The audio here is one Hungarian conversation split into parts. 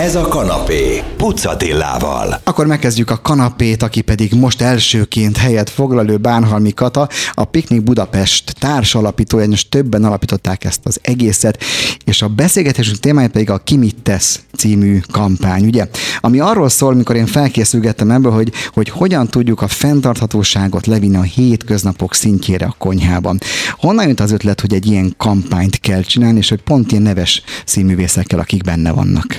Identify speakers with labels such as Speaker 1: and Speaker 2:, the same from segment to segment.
Speaker 1: Ez a kanapé, Pucatillával.
Speaker 2: Akkor megkezdjük a kanapét, aki pedig most elsőként helyet foglalő Bánhalmi Kata, a Piknik Budapest társalapítója, és többen alapították ezt az egészet, és a beszélgetésünk témája pedig a Kimit tesz című kampány, ugye? Ami arról szól, mikor én felkészülgettem ebből, hogy, hogy hogyan tudjuk a fenntarthatóságot levinni a hétköznapok szintjére a konyhában. Honnan jött az ötlet, hogy egy ilyen kampányt kell csinálni, és hogy pont ilyen neves színművészekkel, akik benne vannak?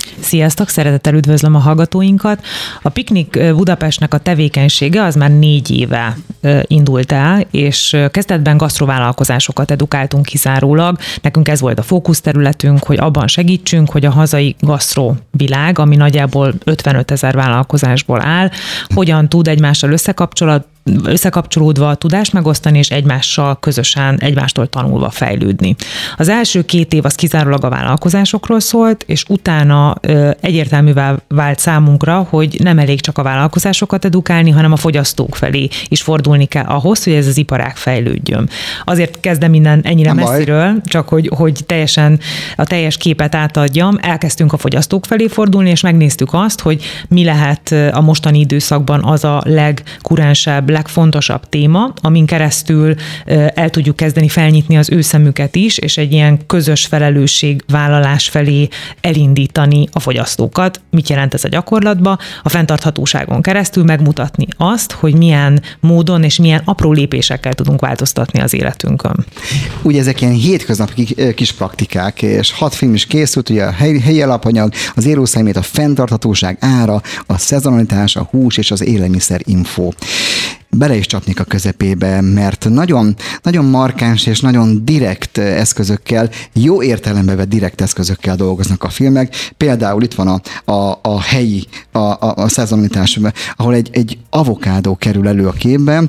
Speaker 3: Sziasztok, szeretettel üdvözlöm a hallgatóinkat. A Piknik Budapestnek a tevékenysége az már négy éve indult el, és kezdetben gasztrovállalkozásokat edukáltunk kizárólag. Nekünk ez volt a fókuszterületünk, hogy abban segítsünk, hogy a hazai gasztro világ, ami nagyjából 55 ezer vállalkozásból áll, hogyan tud egymással összekapcsolat, összekapcsolódva a tudást megosztani, és egymással közösen, egymástól tanulva fejlődni. Az első két év az kizárólag a vállalkozásokról szólt, és utána egyértelművel vált számunkra, hogy nem elég csak a vállalkozásokat edukálni, hanem a fogyasztók felé is fordulni kell ahhoz, hogy ez az iparág fejlődjön. Azért kezdem minden ennyire nem messziről, baj. csak hogy, hogy teljesen a teljes képet átadjam. Elkezdtünk a fogyasztók felé fordulni, és megnéztük azt, hogy mi lehet a mostani időszakban az a legkurensebb, legfontosabb téma, amin keresztül el tudjuk kezdeni felnyitni az ő szemüket is, és egy ilyen közös felelősségvállalás felé elindítani a fogyasztókat. Mit jelent ez a gyakorlatban? A fenntarthatóságon keresztül megmutatni azt, hogy milyen módon és milyen apró lépésekkel tudunk változtatni az életünkön.
Speaker 2: Ugye ezek ilyen hétköznapi kis praktikák, és hat film is készült, ugye a helyi, helyi alapanyag, az érószámét, a fenntarthatóság ára, a szezonalitás, a hús és az élelmiszer info bele is csapnék a közepébe, mert nagyon, nagyon markáns és nagyon direkt eszközökkel, jó értelembe vett direkt eszközökkel dolgoznak a filmek. Például itt van a, a, a helyi, a, a, a szezonitás, ahol egy, egy avokádó kerül elő a képbe,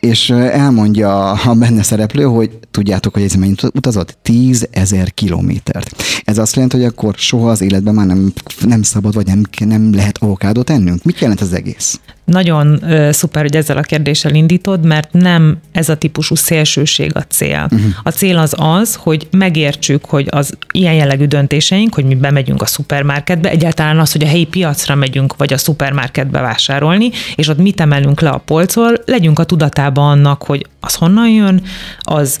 Speaker 2: és elmondja a benne szereplő, hogy tudjátok, hogy ez mennyit utazott? 10 ezer kilométert. Ez azt jelenti, hogy akkor soha az életben már nem, nem szabad, vagy nem, nem lehet avokádót ennünk. Mit jelent az egész?
Speaker 3: Nagyon ö, szuper, hogy ezzel a kérdéssel indítod, mert nem ez a típusú szélsőség a cél. Uh-huh. A cél az az, hogy megértsük, hogy az ilyen jellegű döntéseink, hogy mi bemegyünk a szupermarketbe, egyáltalán az, hogy a helyi piacra megyünk, vagy a szupermarketbe vásárolni, és ott mit emelünk le a polcról, legyünk a tudatában annak, hogy az honnan jön, az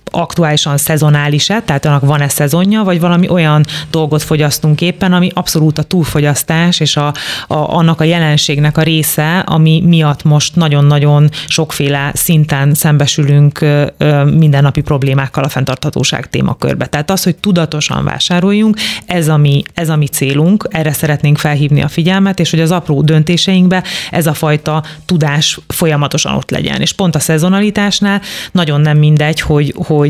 Speaker 3: aktuálisan szezonális-e, tehát annak van-e szezonja, vagy valami olyan dolgot fogyasztunk éppen, ami abszolút a túlfogyasztás és a, a, annak a jelenségnek a része, ami miatt most nagyon-nagyon sokféle szinten szembesülünk mindennapi problémákkal a fenntarthatóság témakörbe. Tehát az, hogy tudatosan vásároljunk, ez a mi, ez a mi célunk, erre szeretnénk felhívni a figyelmet, és hogy az apró döntéseinkbe ez a fajta tudás folyamatosan ott legyen. És pont a szezonalitásnál nagyon nem mindegy, hogy, hogy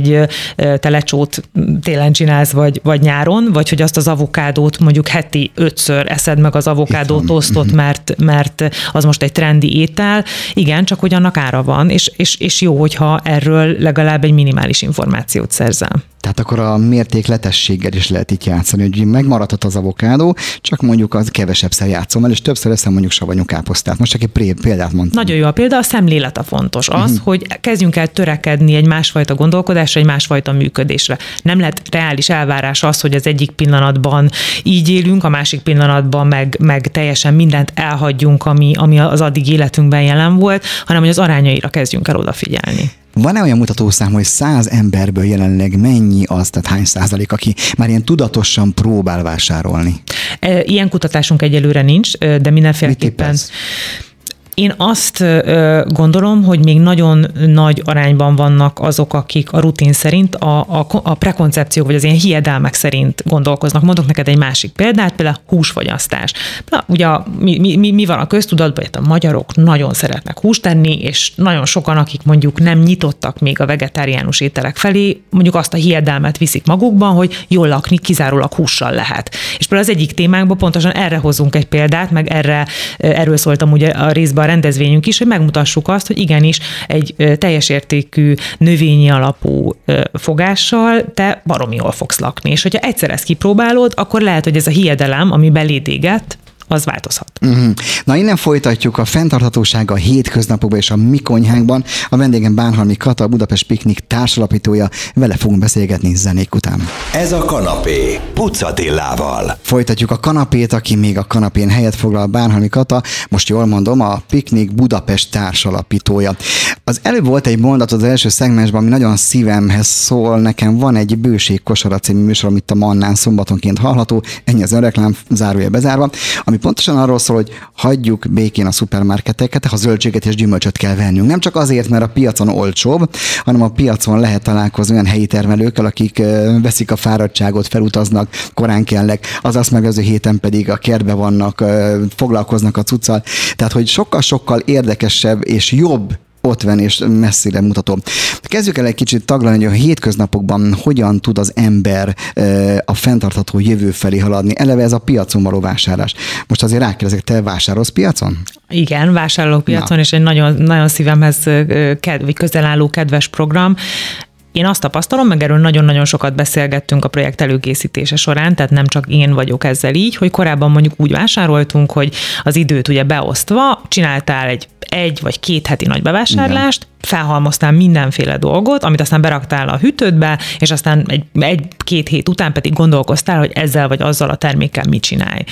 Speaker 3: te lecsót télen csinálsz, vagy, vagy nyáron, vagy hogy azt az avokádót mondjuk heti ötször eszed meg az avokádó tosztot, mhm. mert, mert az most egy trendi étel. Igen, csak hogy annak ára van, és, és, és jó, hogyha erről legalább egy minimális információt szerzel.
Speaker 2: Tehát akkor a mértékletességgel is lehet itt játszani, hogy megmaradhat az avokádó, csak mondjuk az kevesebbszer játszom el, és többször eszem mondjuk savanyú káposztát. Most csak egy példát mondtam.
Speaker 3: Nagyon jó a példa, a szemlélet a fontos. Az, uh-huh. hogy kezdjünk el törekedni egy másfajta gondolkodásra, egy másfajta működésre. Nem lehet reális elvárás az, hogy az egyik pillanatban így élünk, a másik pillanatban meg, meg teljesen mindent elhagyjunk, ami, ami az addig életünkben jelen volt, hanem hogy az arányaira kezdjünk el odafigyelni.
Speaker 2: Van-e olyan mutatószám, hogy száz emberből jelenleg mennyi az, tehát hány százalék, aki már ilyen tudatosan próbál vásárolni?
Speaker 3: E, ilyen kutatásunk egyelőre nincs, de mindenféleképpen... Én azt gondolom, hogy még nagyon nagy arányban vannak azok, akik a rutin szerint, a, a, a prekoncepciók, vagy az ilyen hiedelmek szerint gondolkoznak. Mondok neked egy másik példát, például húsfogyasztás. Na, ugye mi, mi, mi van a köztudatban, hogy a magyarok nagyon szeretnek húst tenni, és nagyon sokan, akik mondjuk nem nyitottak még a vegetáriánus ételek felé, mondjuk azt a hiedelmet viszik magukban, hogy jól lakni kizárólag hússal lehet. És például az egyik témánkban pontosan erre hozunk egy példát, meg erre, erről szóltam ugye a részben a rendezvényünk is, hogy megmutassuk azt, hogy igenis egy teljes értékű növényi alapú fogással te baromi jól fogsz lakni. És hogyha egyszer ezt kipróbálod, akkor lehet, hogy ez a hiedelem, ami beléd égett, az változhat.
Speaker 2: Uh-huh. Na innen folytatjuk a fenntarthatóság a hétköznapokban és a mi konyhánkban. A vendégem Bánhalmi Kata, a Budapest Piknik társalapítója. Vele fogunk beszélgetni zenék után.
Speaker 1: Ez a kanapé, Pucatillával.
Speaker 2: Folytatjuk a kanapét, aki még a kanapén helyet foglal, Bánhalmi Kata, most jól mondom, a Piknik Budapest társalapítója. Az előbb volt egy mondat az első szegmensben, ami nagyon szívemhez szól. Nekem van egy bőség kosara című műsor, amit a Mannán szombatonként hallható, ennyi az önreklám, zárója bezárva, ami pontosan arról szól, hogy hagyjuk békén a szupermarketeket, ha zöldséget és gyümölcsöt kell vennünk. Nem csak azért, mert a piacon olcsóbb, hanem a piacon lehet találkozni olyan helyi termelőkkel, akik veszik a fáradtságot, felutaznak, korán kellnek, az azt megelőző héten pedig a kertbe vannak, foglalkoznak a cuccal. Tehát, hogy sokkal-sokkal érdekesebb és jobb ott van és messzire mutató. Kezdjük el egy kicsit taglalni, hogy a hétköznapokban hogyan tud az ember a fenntartható jövő felé haladni. Eleve ez a piacon való vásárlás. Most azért rákérdezek, te vásárolsz piacon?
Speaker 3: Igen, vásárolok piacon, Na. és egy nagyon, nagyon szívemhez ked, vagy közel álló kedves program. Én azt tapasztalom, meg erről nagyon-nagyon sokat beszélgettünk a projekt előkészítése során, tehát nem csak én vagyok ezzel így, hogy korábban mondjuk úgy vásároltunk, hogy az időt ugye beosztva csináltál egy egy vagy két heti nagy bevásárlást. Felhalmoztál mindenféle dolgot, amit aztán beraktál a hűtődbe, és aztán egy, egy-két hét után pedig gondolkoztál, hogy ezzel vagy azzal a termékkel mit csinálj.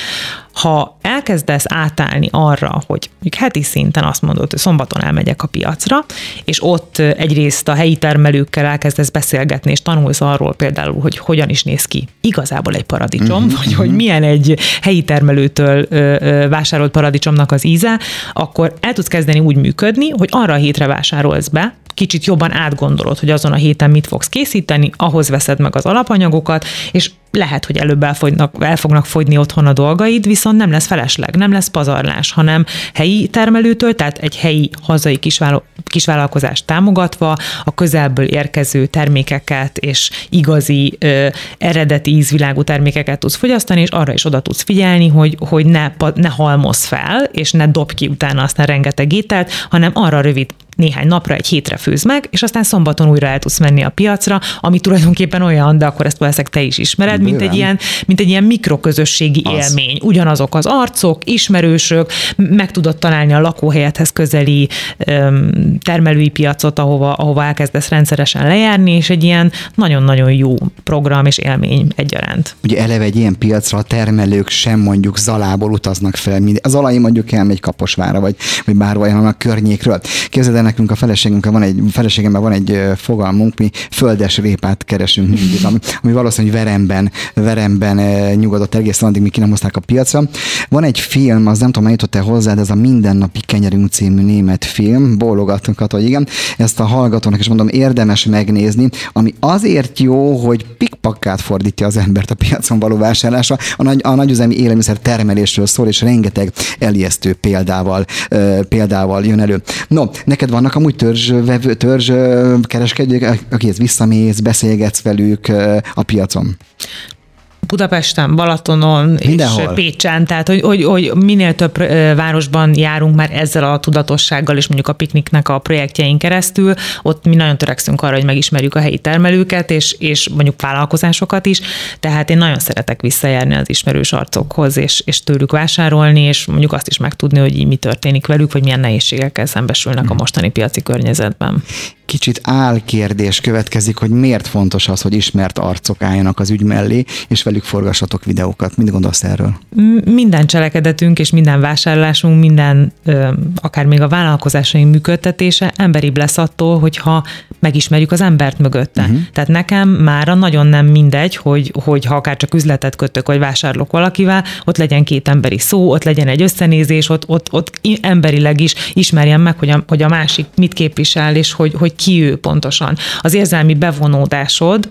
Speaker 3: Ha elkezdesz átállni arra, hogy heti szinten azt mondod, hogy szombaton elmegyek a piacra, és ott egyrészt a helyi termelőkkel elkezdesz beszélgetni, és tanulsz arról például, hogy hogyan is néz ki igazából egy paradicsom, uh-huh, vagy hogy milyen egy helyi termelőtől vásárolt paradicsomnak az íze, akkor el tudsz kezdeni úgy működni, hogy arra a hétre vásárolsz be, kicsit jobban átgondolod, hogy azon a héten mit fogsz készíteni, ahhoz veszed meg az alapanyagokat, és lehet, hogy előbb elfogynak, el fognak fogyni otthon a dolgaid, viszont nem lesz felesleg, nem lesz pazarlás, hanem helyi termelőtől, tehát egy helyi hazai kisváló, kisvállalkozást támogatva a közelből érkező termékeket és igazi ö, eredeti ízvilágú termékeket tudsz fogyasztani, és arra is oda tudsz figyelni, hogy, hogy ne, ne halmoz fel, és ne dob ki utána aztán rengeteg ételt, hanem arra rövid néhány napra, egy hétre főz meg, és aztán szombaton újra el tudsz menni a piacra, ami tulajdonképpen olyan, de akkor ezt valószínűleg te is ismered, mint egy, ilyen, mint egy ilyen mikroközösségi az. élmény. Ugyanazok az arcok, ismerősök, meg tudod találni a lakóhelyethez közeli öm, termelői piacot, ahova, ahova elkezdesz rendszeresen lejárni, és egy ilyen nagyon-nagyon jó program és élmény egyaránt.
Speaker 2: Ugye eleve egy ilyen piacra a termelők sem mondjuk Zalából utaznak fel, az alai mondjuk elmegy Kaposvára, vagy, vagy bárhol a környékről. Képzeld el, nekünk a feleségünkkel van egy, feleségemmel van egy fogalmunk, mi földes répát keresünk mindig, ami, ami valószínűleg veremben, veremben nyugodott egészen addig, míg ki nem hozták a piacra. Van egy film, az nem tudom, eljutott e hozzá, de ez a Mindennapi Kenyerünk című német film, bólogatunk, hogy igen, ezt a hallgatónak is mondom, érdemes megnézni, ami azért jó, hogy pikpakkát fordítja az embert a piacon való vásárlásra. A, nagy, a nagyüzemi élelmiszer termelésről szól, és rengeteg elijesztő példával, példával jön elő. No, neked vannak amúgy törzs, vevő, törzs kereskedők, akihez visszamész, beszélgetsz velük a piacon?
Speaker 3: Budapesten, Balatonon Mindenhol. és Pécsen, tehát hogy, hogy, hogy minél több városban járunk már ezzel a tudatossággal, és mondjuk a pikniknek a projektjeink keresztül, ott mi nagyon törekszünk arra, hogy megismerjük a helyi termelőket, és, és mondjuk vállalkozásokat is, tehát én nagyon szeretek visszajárni az ismerős arcokhoz, és, és tőlük vásárolni, és mondjuk azt is megtudni, hogy így mi történik velük, vagy milyen nehézségekkel szembesülnek a hmm. mostani piaci környezetben
Speaker 2: kicsit álkérdés következik, hogy miért fontos az, hogy ismert arcok álljanak az ügy mellé, és velük forgassatok videókat. Mit gondolsz erről?
Speaker 3: Minden cselekedetünk és minden vásárlásunk, minden, akár még a vállalkozásaink működtetése emberibb lesz attól, hogyha megismerjük az embert mögötte. Uh-huh. Tehát nekem mára nagyon nem mindegy, hogy, hogy ha akár csak üzletet kötök, vagy vásárlok valakivel, ott legyen két emberi szó, ott legyen egy összenézés, ott, ott, ott emberileg is ismerjem meg, hogy a, hogy a másik mit képvisel, és hogy, hogy ki ő pontosan. Az érzelmi bevonódásod,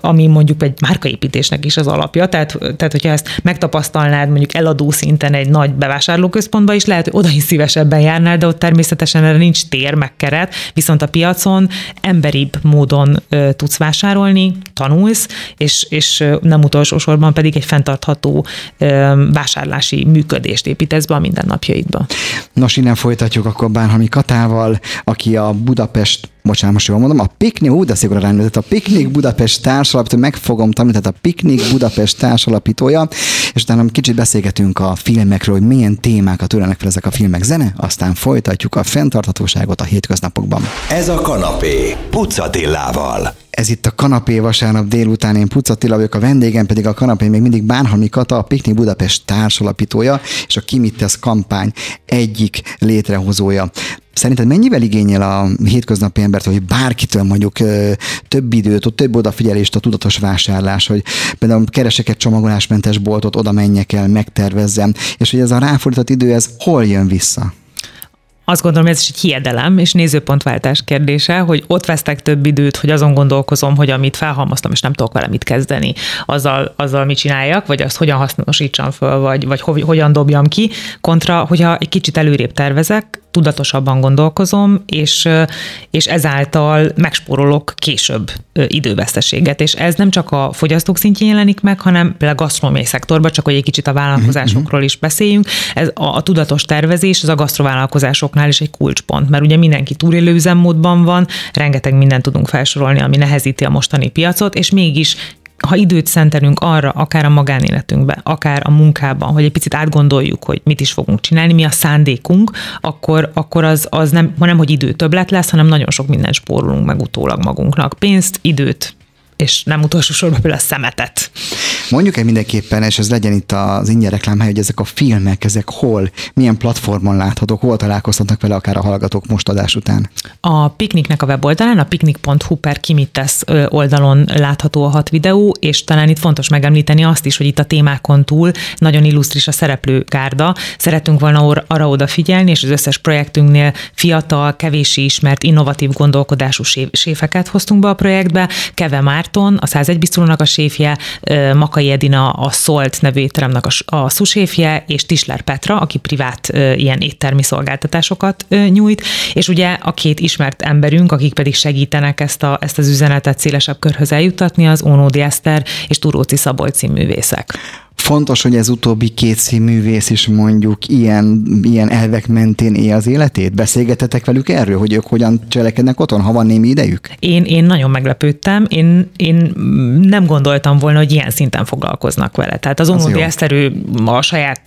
Speaker 3: ami mondjuk egy márkaépítésnek is az alapja, tehát, tehát hogyha ezt megtapasztalnád mondjuk eladó szinten egy nagy bevásárlóközpontba is, lehet, hogy oda is szívesebben járnál, de ott természetesen erre nincs tér, meg keret, viszont a piacon emberibb módon tudsz vásárolni, tanulsz, és, és nem utolsó sorban pedig egy fenntartható vásárlási működést építesz be a mindennapjaidba.
Speaker 2: Nos, innen folytatjuk akkor Bánhami Katával, aki a Budapest bocsánat, most jól mondom, a Piknik, ú, de szigorúan rám a Piknik Budapest társalapító, meg fogom tanulni, tehát a Piknik Budapest társalapítója, és utána kicsit beszélgetünk a filmekről, hogy milyen témákat ölenek fel ezek a filmek zene, aztán folytatjuk a fenntarthatóságot a hétköznapokban.
Speaker 1: Ez a kanapé, Pucatillával.
Speaker 2: Ez itt a kanapé vasárnap délután, én Puc Attila vagyok, a vendégem pedig a kanapé még mindig Bánhalmi Kata, a Piknik Budapest társalapítója, és a Kimittesz kampány egyik létrehozója. Szerinted mennyivel igényel a hétköznapi embert, hogy bárkitől mondjuk több időt, több odafigyelést a tudatos vásárlás, hogy például keresek egy csomagolásmentes boltot, oda menjek el, megtervezzem, és hogy ez a ráfordított idő, ez hol jön vissza?
Speaker 3: azt gondolom, ez is egy hiedelem és nézőpontváltás kérdése, hogy ott vesztek több időt, hogy azon gondolkozom, hogy amit felhalmoztam, és nem tudok vele mit kezdeni, azzal, azzal mit csináljak, vagy azt hogyan hasznosítsam föl, vagy, vagy hogyan dobjam ki, kontra, hogyha egy kicsit előrébb tervezek, tudatosabban gondolkozom, és, és ezáltal megspórolok később időveszteséget. És ez nem csak a fogyasztók szintjén jelenik meg, hanem például a gasztronómiai szektorban, csak hogy egy kicsit a vállalkozásokról is beszéljünk. Ez a, a tudatos tervezés, az a gasztrovállalkozásoknál is egy kulcspont, mert ugye mindenki túlélő üzemmódban van, rengeteg mindent tudunk felsorolni, ami nehezíti a mostani piacot, és mégis ha időt szentelünk arra, akár a magánéletünkben, akár a munkában, hogy egy picit átgondoljuk, hogy mit is fogunk csinálni, mi a szándékunk, akkor, akkor az, az nem, nem, hogy idő többlet lesz, hanem nagyon sok minden spórolunk meg utólag magunknak. Pénzt, időt, és nem utolsó sorban például a szemetet.
Speaker 2: Mondjuk el mindenképpen, és ez legyen itt az ingyen reklámhely, hogy ezek a filmek, ezek hol, milyen platformon láthatók, hol találkozhatnak vele akár a hallgatók most adás után?
Speaker 3: A Pikniknek a weboldalán, a piknik.hu per Kimittesz oldalon látható a hat videó, és talán itt fontos megemlíteni azt is, hogy itt a témákon túl nagyon illusztris a szereplőgárda. Szeretünk volna arra odafigyelni, és az összes projektünknél fiatal, kevési ismert, innovatív gondolkodású séfeket hoztunk be a projektbe. Keve Márton, a 101 biztolónak a séfje, Makai Edina a Szolt nevű étteremnek a, a szuséfje, és Tisler Petra, aki privát ilyen éttermi szolgáltatásokat nyújt, és ugye a két ismert emberünk, akik pedig segítenek ezt, a, ezt az üzenetet szélesebb körhöz eljuttatni, az Ónódi Eszter és Turóci Szabolci művészek.
Speaker 2: Fontos, hogy ez utóbbi két színművész is mondjuk ilyen, ilyen elvek mentén él az életét? Beszélgetetek velük erről, hogy ők hogyan cselekednek otthon, ha van némi idejük?
Speaker 3: Én, én nagyon meglepődtem. Én, én nem gondoltam volna, hogy ilyen szinten foglalkoznak vele. Tehát az Onódi Eszterő a saját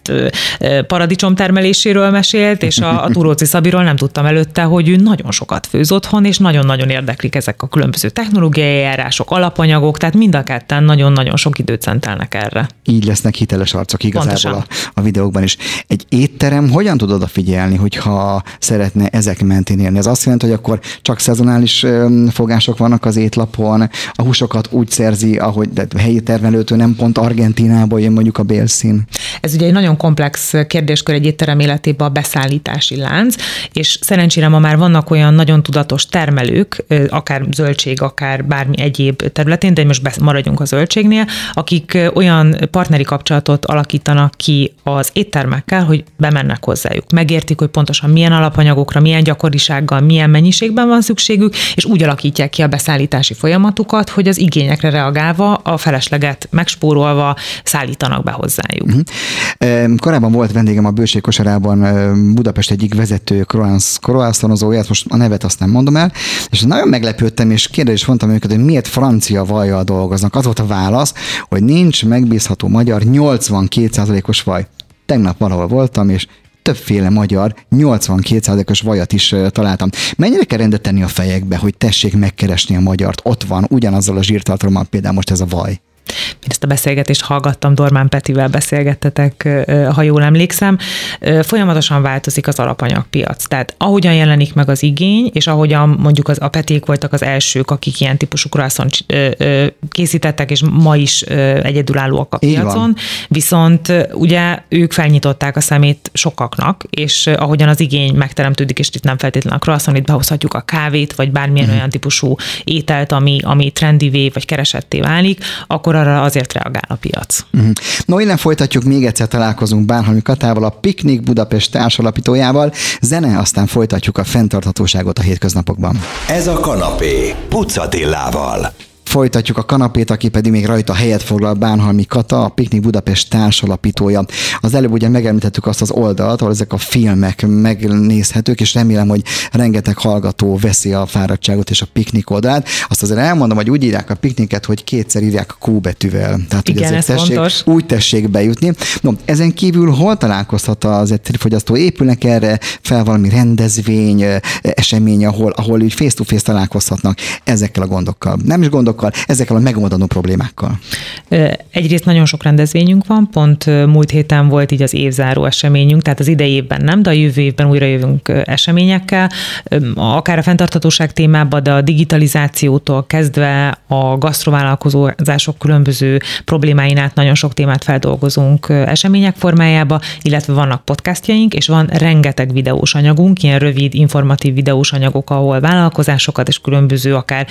Speaker 3: paradicsom termeléséről mesélt, és a, a Turóci Szabiról nem tudtam előtte, hogy ő nagyon sokat főz otthon, és nagyon-nagyon érdeklik ezek a különböző technológiai járások, alapanyagok, tehát mind a ketten nagyon-nagyon sok időt szentelnek erre.
Speaker 2: Így lesznek lesznek hiteles arcok igazából a, a videókban is. Egy étterem hogyan tud odafigyelni, hogyha szeretne ezek mentén élni? Ez azt jelenti, hogy akkor csak szezonális fogások vannak az étlapon, a húsokat úgy szerzi, ahogy de helyi termelőtől nem pont Argentinából jön mondjuk a bélszín.
Speaker 3: Ez ugye egy nagyon komplex kérdéskör egy étterem életében a beszállítási lánc, és szerencsére ma már vannak olyan nagyon tudatos termelők, akár zöldség, akár bármi egyéb területén, de most maradjunk a zöldségnél, akik olyan partneri kapcsolatot alakítanak ki az éttermekkel, hogy bemennek hozzájuk. Megértik, hogy pontosan milyen alapanyagokra, milyen gyakorisággal, milyen mennyiségben van szükségük, és úgy alakítják ki a beszállítási folyamatukat, hogy az igényekre reagálva, a felesleget megspórolva szállítanak be hozzájuk.
Speaker 2: Uh-huh. Korábban volt vendégem a bőségkosarában Budapest egyik vezető croissantozóját, most a nevet azt nem mondom el, és nagyon meglepődtem, és kérdés mondtam őket, hogy miért francia vajjal dolgoznak. Az volt a válasz, hogy nincs megbízható magyar 82%-os vaj. Tegnap valahol voltam, és többféle magyar 82%-os vajat is találtam. Mennyire kell rendet tenni a fejekbe, hogy tessék megkeresni a magyart? Ott van, ugyanazzal a zsírtartalommal például most ez a vaj.
Speaker 3: Ezt a beszélgetést hallgattam, Dormán Petivel beszélgettetek, ha jól emlékszem. Folyamatosan változik az alapanyagpiac. Tehát ahogyan jelenik meg az igény, és ahogyan mondjuk az, a Peték voltak az elsők, akik ilyen típusú croissant készítettek, és ma is egyedülállóak a piacon, viszont ugye ők felnyitották a szemét sokaknak, és ahogyan az igény megteremtődik, és itt nem feltétlenül a croissant, itt behozhatjuk a kávét, vagy bármilyen uh-huh. olyan típusú ételt, ami, ami trendivé, vagy keresetté válik, akkor arra azért reagál a piac. Uh-huh.
Speaker 2: No, innen folytatjuk, még egyszer találkozunk Bánhalmi Katával, a Piknik Budapest társalapítójával. Zene, aztán folytatjuk a fenntarthatóságot a hétköznapokban.
Speaker 1: Ez a kanapé, Pucatillával.
Speaker 2: Folytatjuk a kanapét, aki pedig még rajta helyet foglal Bánhalmi Kata, a Piknik Budapest társalapítója. Az előbb ugye megemlítettük azt az oldalt, ahol ezek a filmek megnézhetők, és remélem, hogy rengeteg hallgató veszi a fáradtságot és a piknik oldalát. Azt azért elmondom, hogy úgy írják a pikniket, hogy kétszer írják a Q betűvel. Tehát,
Speaker 3: Igen,
Speaker 2: hogy
Speaker 3: ez
Speaker 2: tessék,
Speaker 3: fontos.
Speaker 2: úgy tessék bejutni. No, ezen kívül hol találkozhat az fogyasztó? Épülnek erre fel valami rendezvény, ö, esemény, ahol, ahol így face-to-face találkozhatnak ezekkel a gondokkal. Nem is gondokkal, ezekkel a megoldandó problémákkal.
Speaker 3: Egyrészt nagyon sok rendezvényünk van, pont múlt héten volt így az évzáró eseményünk, tehát az idei évben nem, de a jövő évben újra jövünk eseményekkel, akár a fenntarthatóság témában, de a digitalizációtól kezdve a gasztrovállalkozások különböző problémáin át nagyon sok témát feldolgozunk események formájába, illetve vannak podcastjaink, és van rengeteg videós anyagunk, ilyen rövid, informatív videós anyagok, ahol vállalkozásokat és különböző akár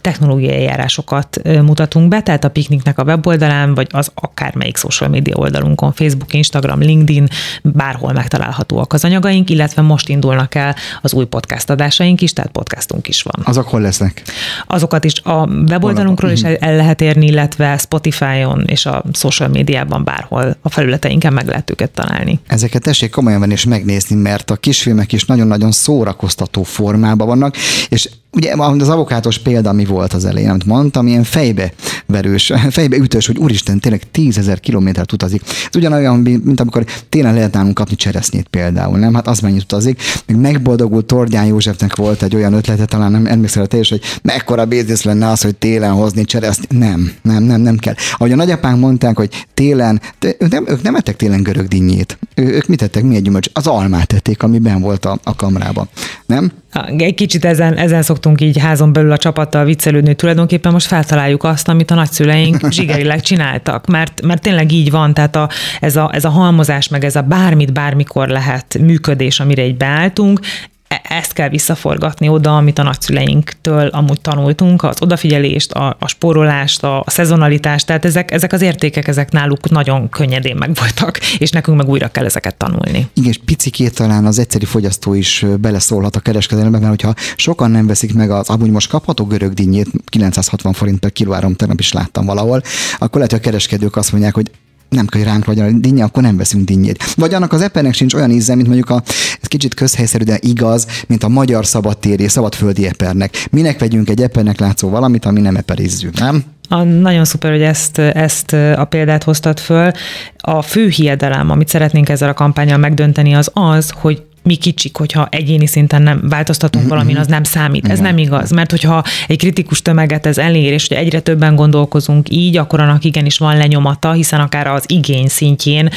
Speaker 3: technológiai eljárásokat ö, mutatunk be, tehát a Pikniknek a weboldalán, vagy az akármelyik social media oldalunkon, Facebook, Instagram, LinkedIn, bárhol megtalálhatóak az anyagaink, illetve most indulnak el az új podcast adásaink is, tehát podcastunk is van.
Speaker 2: Azok hol lesznek?
Speaker 3: Azokat is a weboldalunkról is el el lehet érni, illetve Spotify-on és a social médiában bárhol a felületeinken meg lehet őket találni.
Speaker 2: Ezeket tessék komolyan venni és megnézni, mert a kisfilmek is nagyon-nagyon szórakoztató formában vannak, és ugye az avokátos példa, ami volt az elején, amit mondtam, ilyen fejbe verős, fejbe ütős, hogy úristen, tényleg tízezer kilométert utazik. Ez ugyanolyan, mint amikor télen lehet nálunk kapni cseresznyét például, nem? Hát az mennyit utazik. Még megboldogult Tordján Józsefnek volt egy olyan ötlete, talán nem emlékszel te is, hogy mekkora biznisz lenne az, hogy télen hozni cseresznyét. Nem, nem, nem, nem kell. Ahogy a nagyapánk mondták, hogy télen, ők nem, ők nem ettek télen görög dinnyét. Ő, ők mit tettek, mi egy gyümölcs? Az almát tették, ami ben volt a, a kamrában. Nem?
Speaker 3: Egy kicsit ezen, ezen szoktunk így házon belül a csapattal viccelődni, hogy tulajdonképpen most feltaláljuk azt, amit a nagyszüleink zsigerileg csináltak, mert, mert tényleg így van, tehát a, ez, a, ez a halmozás, meg ez a bármit, bármikor lehet működés, amire egy beálltunk, ezt kell visszaforgatni oda, amit a nagyszüleinktől amúgy tanultunk, az odafigyelést, a, a spórolást, a, a szezonalitást, tehát ezek, ezek az értékek, ezek náluk nagyon könnyedén megvoltak, és nekünk meg újra kell ezeket tanulni.
Speaker 2: Igen, és picikét talán az egyszerű fogyasztó is beleszólhat a kereskedelembe, mert hogyha sokan nem veszik meg az, amúgy most kapható görög dinnyét, 960 forint per kiló áron, tegnap is láttam valahol, akkor lehet, hogy a kereskedők azt mondják, hogy nem kell, hogy ránk legyen a dinnye, akkor nem veszünk dinnyét. Vagy annak az epernek sincs olyan íze, mint mondjuk a, ez kicsit közhelyszerű, de igaz, mint a magyar szabadtéri, szabadföldi epernek. Minek vegyünk egy epernek látszó valamit, ami nem eperízzük, nem?
Speaker 3: A, nagyon szuper, hogy ezt, ezt a példát hoztad föl. A fő hiedelem, amit szeretnénk ezzel a kampányal megdönteni, az az, hogy mi kicsik, hogyha egyéni szinten nem változtatunk valamin, az nem számít. Ez nem igaz, mert hogyha egy kritikus tömeget ez elér, és hogy egyre többen gondolkozunk így, akkor annak igenis van lenyomata, hiszen akár az igény szintjén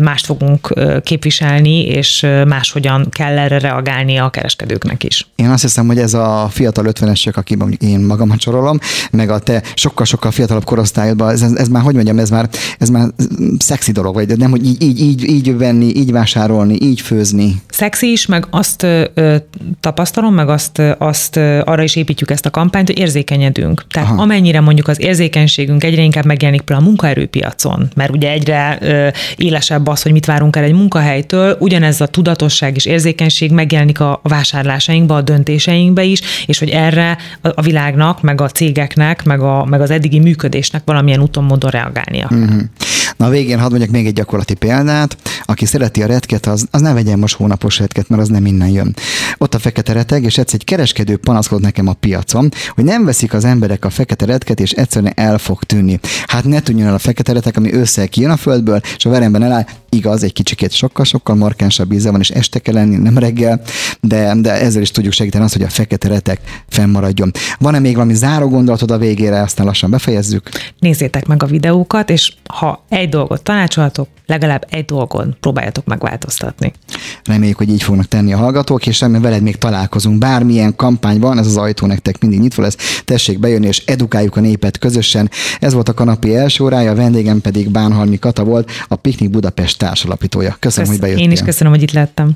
Speaker 3: mást fogunk képviselni, és máshogyan kell erre reagálni a kereskedőknek is.
Speaker 2: Én azt hiszem, hogy ez a fiatal ötvenesek, akiben mondjuk én magamat sorolom, meg a te sokkal-sokkal fiatalabb korosztályodban, ez, ez, már, hogy mondjam, ez már, ez már szexi dolog, vagy nem, hogy így, így, így, így venni, így vásárolni, így főzni.
Speaker 3: Szexi is, meg azt ö, tapasztalom, meg azt, azt ö, arra is építjük ezt a kampányt, hogy érzékenyedünk. Tehát
Speaker 2: Aha.
Speaker 3: Amennyire mondjuk az érzékenységünk egyre inkább megjelenik például a munkaerőpiacon, mert ugye egyre ö, élesebb az, hogy mit várunk el egy munkahelytől, ugyanez a tudatosság és érzékenység megjelenik a vásárlásainkba, a döntéseinkbe is, és hogy erre a, világnak, meg a cégeknek, meg, a, meg az eddigi működésnek valamilyen úton, módon reagálnia.
Speaker 2: Mhm. Na a végén hadd mondjak még egy gyakorlati példát. Aki szereti a retket, az, az ne vegyen most hónapos retket, mert az nem innen jön. Ott a fekete reteg, és egyszer egy kereskedő panaszkodott nekem a piacon, hogy nem veszik az emberek a fekete retket, és egyszerűen el fog tűnni. Hát ne tűnjön el a fekete retek, ami össze kijön a földből, és a veremben eláll. Igaz, egy kicsikét sokkal-sokkal markánsabb íze van, és este kell lenni, nem reggel, de, de ezzel is tudjuk segíteni azt, hogy a fekete retek fennmaradjon. Van-e még valami záró gondolatod a végére, aztán lassan befejezzük?
Speaker 3: Nézzétek meg a videókat, és ha egy dolgot tanácsolhatok, legalább egy dolgon próbáljatok megváltoztatni.
Speaker 2: Reméljük, hogy így fognak tenni a hallgatók, és remélem veled még találkozunk. Bármilyen kampány van, ez az ajtó nektek mindig nyitva lesz. Tessék bejönni, és edukáljuk a népet közösen. Ez volt a kanapé első órája, a vendégem pedig Bánhalmi Kata volt, a Piknik Budapest társalapítója. Köszönöm, hogy bejöttél.
Speaker 3: Én is köszönöm, hogy itt lettem.